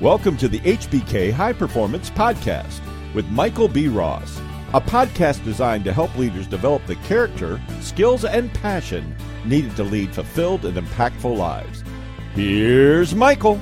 Welcome to the HBK High Performance Podcast with Michael B. Ross, a podcast designed to help leaders develop the character, skills, and passion needed to lead fulfilled and impactful lives. Here's Michael.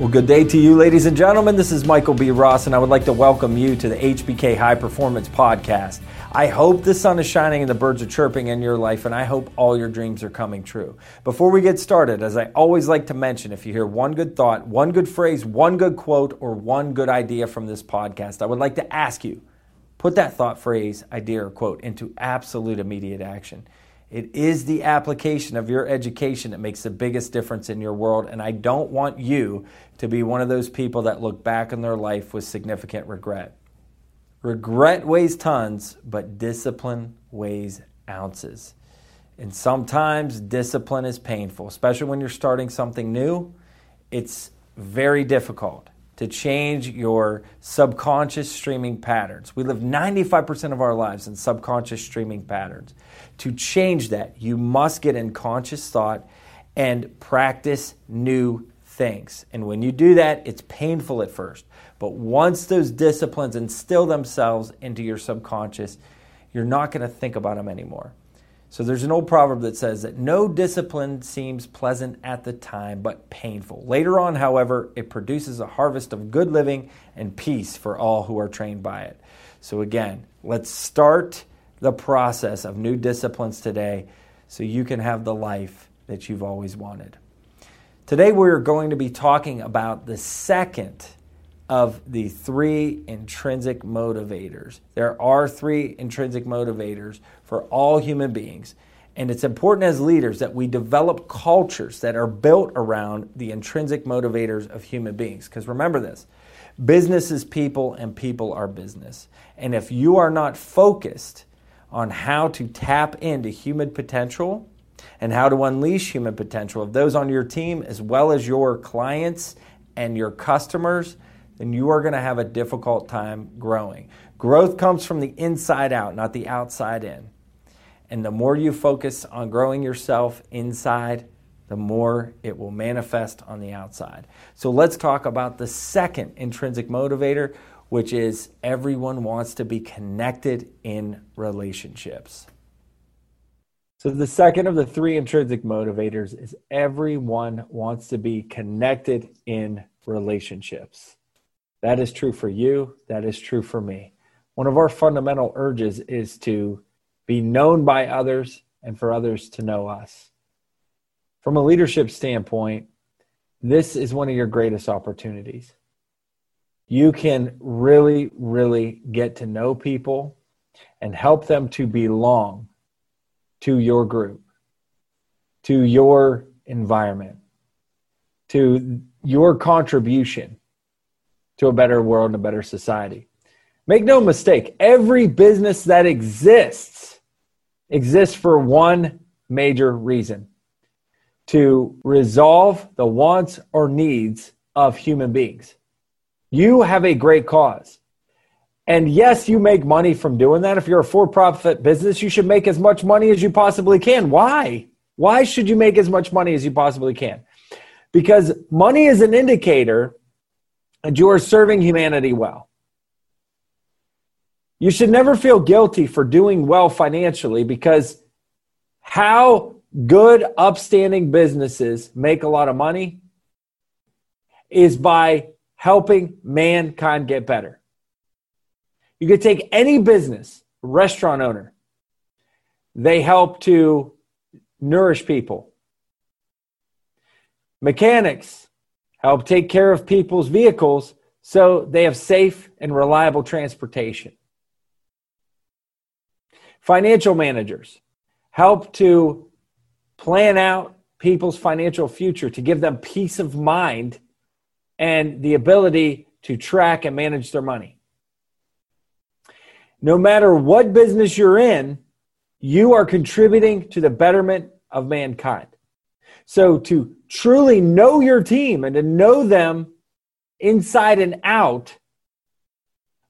Well, good day to you, ladies and gentlemen. This is Michael B. Ross, and I would like to welcome you to the HBK High Performance Podcast. I hope the sun is shining and the birds are chirping in your life, and I hope all your dreams are coming true. Before we get started, as I always like to mention, if you hear one good thought, one good phrase, one good quote, or one good idea from this podcast, I would like to ask you put that thought, phrase, idea, or quote into absolute immediate action. It is the application of your education that makes the biggest difference in your world, and I don't want you to be one of those people that look back in their life with significant regret. Regret weighs tons, but discipline weighs ounces. And sometimes discipline is painful, especially when you're starting something new. It's very difficult to change your subconscious streaming patterns. We live 95% of our lives in subconscious streaming patterns. To change that, you must get in conscious thought and practice new things. And when you do that, it's painful at first. But once those disciplines instill themselves into your subconscious, you're not going to think about them anymore. So there's an old proverb that says that no discipline seems pleasant at the time, but painful. Later on, however, it produces a harvest of good living and peace for all who are trained by it. So again, let's start the process of new disciplines today so you can have the life that you've always wanted. Today, we're going to be talking about the second of the three intrinsic motivators. There are three intrinsic motivators for all human beings. And it's important as leaders that we develop cultures that are built around the intrinsic motivators of human beings. Because remember this business is people and people are business. And if you are not focused on how to tap into human potential and how to unleash human potential of those on your team as well as your clients and your customers, then you are going to have a difficult time growing. Growth comes from the inside out, not the outside in. And the more you focus on growing yourself inside, the more it will manifest on the outside. So let's talk about the second intrinsic motivator, which is everyone wants to be connected in relationships. So, the second of the three intrinsic motivators is everyone wants to be connected in relationships. That is true for you. That is true for me. One of our fundamental urges is to be known by others and for others to know us. From a leadership standpoint, this is one of your greatest opportunities. You can really, really get to know people and help them to belong to your group, to your environment, to your contribution to a better world and a better society. Make no mistake, every business that exists exists for one major reason to resolve the wants or needs of human beings. You have a great cause. And yes, you make money from doing that. If you're a for profit business, you should make as much money as you possibly can. Why? Why should you make as much money as you possibly can? Because money is an indicator and you are serving humanity well. You should never feel guilty for doing well financially because how good, upstanding businesses make a lot of money is by helping mankind get better. You could take any business, restaurant owner, they help to nourish people. Mechanics, help take care of people's vehicles so they have safe and reliable transportation. Financial managers help to plan out people's financial future to give them peace of mind and the ability to track and manage their money. No matter what business you're in, you are contributing to the betterment of mankind. So to truly know your team and to know them inside and out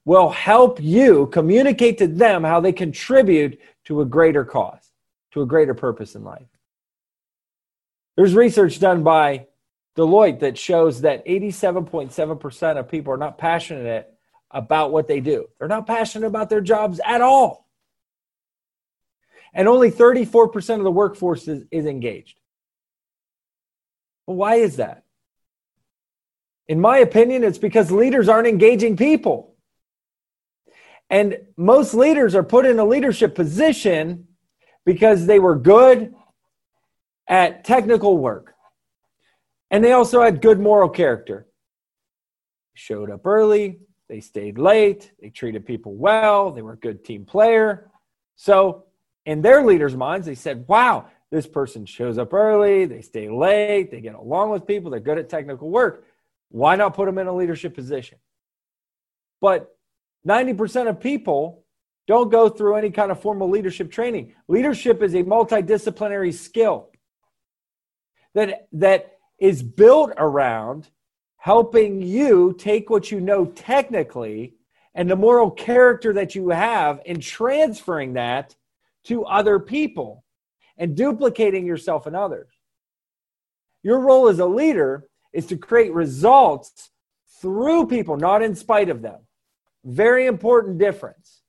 will help you communicate to them how they contribute to a greater cause, to a greater purpose in life. There's research done by Deloitte that shows that 87.7% of people are not passionate about what they do. They're not passionate about their jobs at all. And only 34% of the workforce is, is engaged. Why is that? In my opinion, it's because leaders aren't engaging people. And most leaders are put in a leadership position because they were good at technical work. And they also had good moral character. Showed up early, they stayed late, they treated people well, they were a good team player. So, in their leaders' minds, they said, wow, this person shows up early, they stay late, they get along with people, they're good at technical work. Why not put them in a leadership position? But 90% of people don't go through any kind of formal leadership training. Leadership is a multidisciplinary skill that, that is built around helping you take what you know technically and the moral character that you have and transferring that to other people and duplicating yourself in others. Your role as a leader is to create results through people, not in spite of them. Very important difference.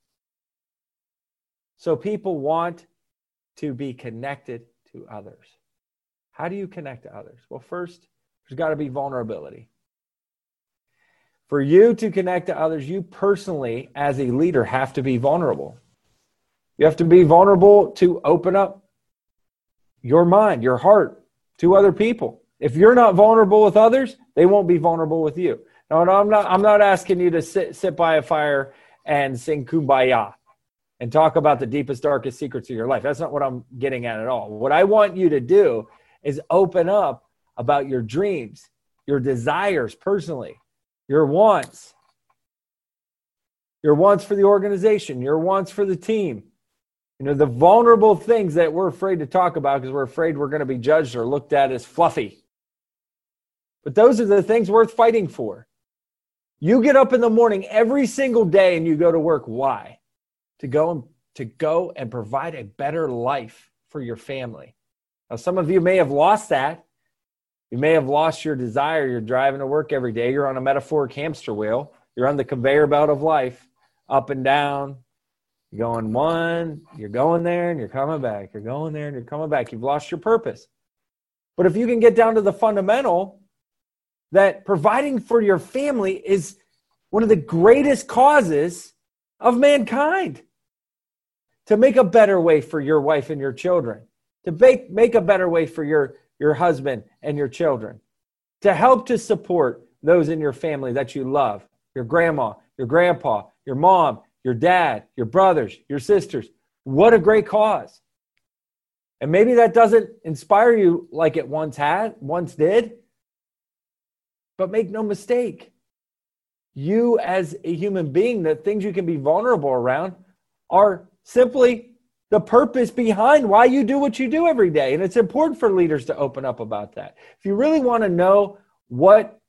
So people want to be connected to others. How do you connect to others? Well, first, there's got to be vulnerability. For you to connect to others, you personally, as a leader, have to be vulnerable. You have to be vulnerable to open up your mind, your heart to other people. If you're not vulnerable with others, they won't be vulnerable with you. No, no, I'm not. I'm not asking you to sit sit by a fire and sing kumbaya and talk about the deepest, darkest secrets of your life. That's not what I'm getting at at all. What I want you to do is open up about your dreams, your desires personally, your wants, your wants for the organization, your wants for the team. You know, the vulnerable things that we're afraid to talk about because we're afraid we're going to be judged or looked at as fluffy. But those are the things worth fighting for. You get up in the morning every single day and you go to work. Why? To go and to go and provide a better life for your family. Now, some of you may have lost that. You may have lost your desire. You're driving to work every day. You're on a metaphoric hamster wheel. You're on the conveyor belt of life, up and down. You're going one, you're going there, and you're coming back. You're going there, and you're coming back. You've lost your purpose. But if you can get down to the fundamental, that providing for your family is one of the greatest causes of mankind. To make a better way for your wife and your children, to make, make a better way for your, your husband and your children, to help to support those in your family that you love your grandma, your grandpa, your mom, your dad, your brothers, your sisters. What a great cause. And maybe that doesn't inspire you like it once had, once did, but make no mistake, you as a human being, the things you can be vulnerable around are simply the purpose behind why you do what you do every day. And it's important for leaders to open up about that. If you really want to know what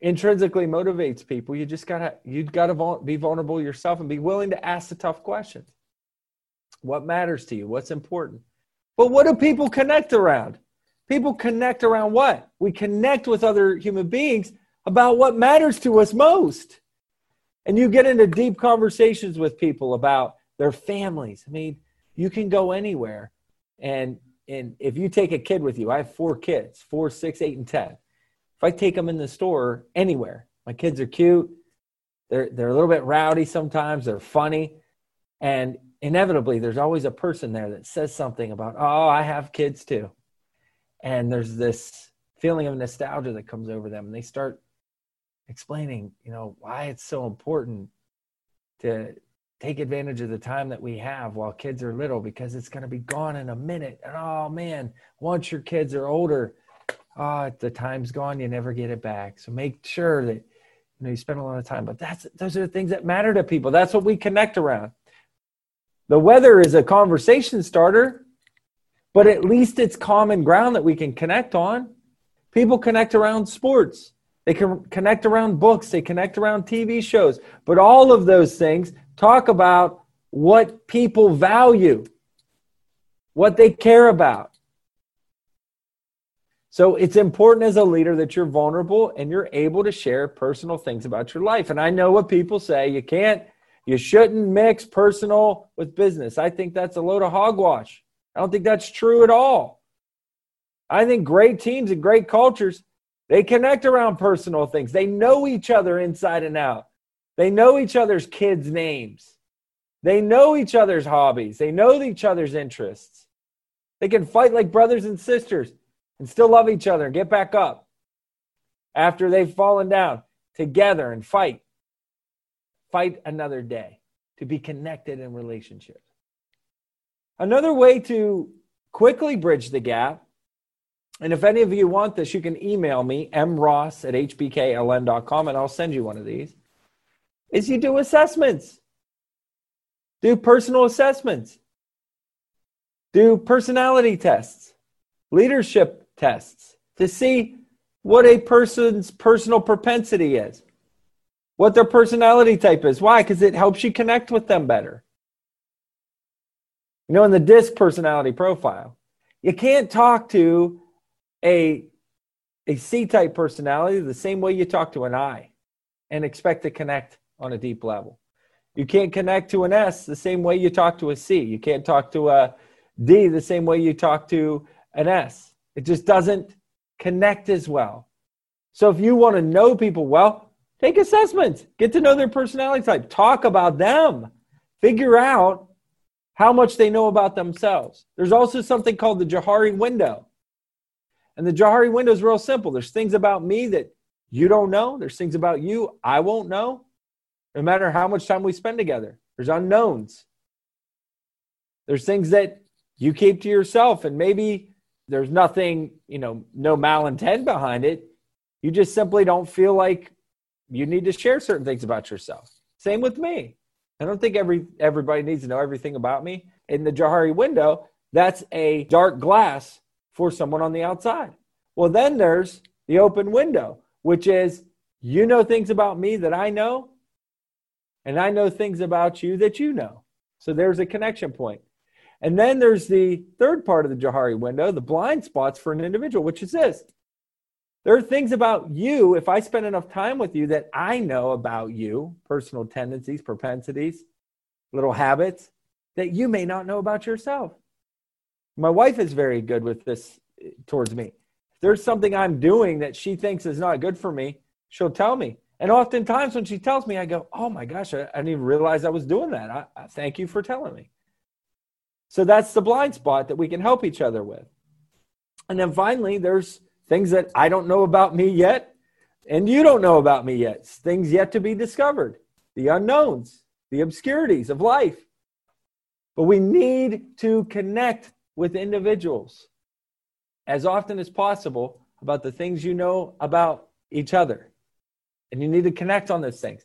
intrinsically motivates people, you just gotta you've gotta be vulnerable yourself and be willing to ask the tough questions. What matters to you? What's important? But what do people connect around? People connect around what? We connect with other human beings about what matters to us most. And you get into deep conversations with people about their families. I mean, you can go anywhere. And and if you take a kid with you, I have four kids, four, six, eight, and ten. If I take them in the store anywhere, my kids are cute. They're they're a little bit rowdy sometimes, they're funny. And inevitably there's always a person there that says something about, oh, I have kids too and there's this feeling of nostalgia that comes over them and they start explaining you know why it's so important to take advantage of the time that we have while kids are little because it's going to be gone in a minute and oh man once your kids are older oh the time's gone you never get it back so make sure that you know you spend a lot of time but that's those are the things that matter to people that's what we connect around the weather is a conversation starter but at least it's common ground that we can connect on. People connect around sports. They can connect around books. They connect around TV shows. But all of those things talk about what people value, what they care about. So it's important as a leader that you're vulnerable and you're able to share personal things about your life. And I know what people say you can't, you shouldn't mix personal with business. I think that's a load of hogwash. I don't think that's true at all. I think great teams and great cultures, they connect around personal things. They know each other inside and out. They know each other's kids' names. They know each other's hobbies. They know each other's interests. They can fight like brothers and sisters and still love each other and get back up after they've fallen down together and fight. Fight another day to be connected in relationships. Another way to quickly bridge the gap, and if any of you want this, you can email me, mross at hbkln.com, and I'll send you one of these, is you do assessments. Do personal assessments. Do personality tests, leadership tests to see what a person's personal propensity is, what their personality type is. Why? Because it helps you connect with them better. You know, in the DISC personality profile, you can't talk to a, a C type personality the same way you talk to an I and expect to connect on a deep level. You can't connect to an S the same way you talk to a C. You can't talk to a D the same way you talk to an S. It just doesn't connect as well. So if you want to know people well, take assessments, get to know their personality type, talk about them, figure out how much they know about themselves. There's also something called the Johari window. And the Johari window is real simple. There's things about me that you don't know, there's things about you I won't know, no matter how much time we spend together. There's unknowns. There's things that you keep to yourself, and maybe there's nothing, you know, no malintent behind it. You just simply don't feel like you need to share certain things about yourself. Same with me. I don't think every everybody needs to know everything about me. In the Johari window, that's a dark glass for someone on the outside. Well, then there's the open window, which is you know things about me that I know, and I know things about you that you know. So there's a connection point. And then there's the third part of the Johari window, the blind spots for an individual, which is this. There are things about you, if I spend enough time with you, that I know about you, personal tendencies, propensities, little habits, that you may not know about yourself. My wife is very good with this eh, towards me. If there's something I'm doing that she thinks is not good for me, she'll tell me. And oftentimes when she tells me, I go, Oh my gosh, I, I didn't even realize I was doing that. I, I thank you for telling me. So that's the blind spot that we can help each other with. And then finally, there's things that I don't know about me yet, and you don't know about me yet, things yet to be discovered, the unknowns, the obscurities of life. But we need to connect with individuals as often as possible about the things you know about each other. And you need to connect on those things.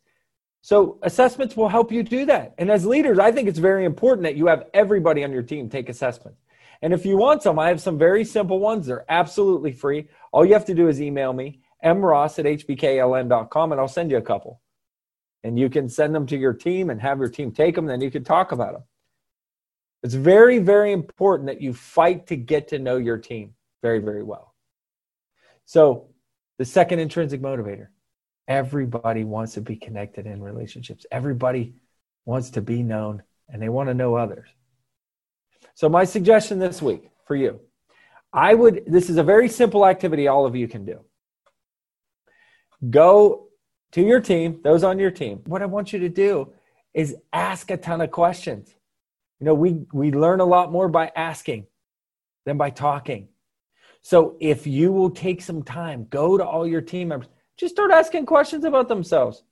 So assessments will help you do that. And as leaders, I think it's very important that you have everybody on your team take assessments. And if you want some, I have some very simple ones. They're absolutely free. All you have to do is email me, mross at hbkln.com, and I'll send you a couple. And you can send them to your team and have your team take them, then you can talk about them. It's very, very important that you fight to get to know your team very, very well. So, the second intrinsic motivator Everybody wants to be connected in relationships. Everybody wants to be known and they want to know others. So, my suggestion this week for you I would, this is a very simple activity all of you can do. Go to your team, those on your team. What I want you to do is ask a ton of questions. You know, we, we learn a lot more by asking than by talking. So if you will take some time, go to all your team members, just start asking questions about themselves.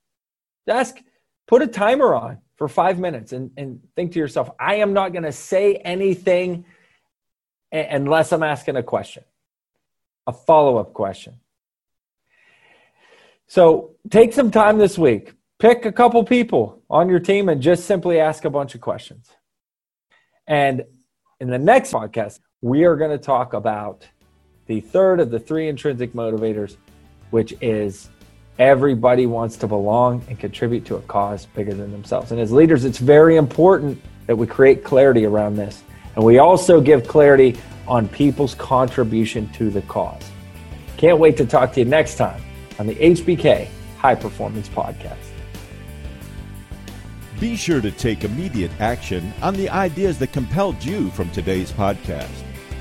Ask, put a timer on for five minutes and, and think to yourself, I am not going to say anything unless I'm asking a question, a follow up question. So take some time this week. Pick a couple people on your team and just simply ask a bunch of questions. And in the next podcast, we are going to talk about the third of the three intrinsic motivators which is everybody wants to belong and contribute to a cause bigger than themselves. And as leaders, it's very important that we create clarity around this. And we also give clarity on people's contribution to the cause. Can't wait to talk to you next time on the HBK High Performance Podcast. Be sure to take immediate action on the ideas that compelled you from today's podcast.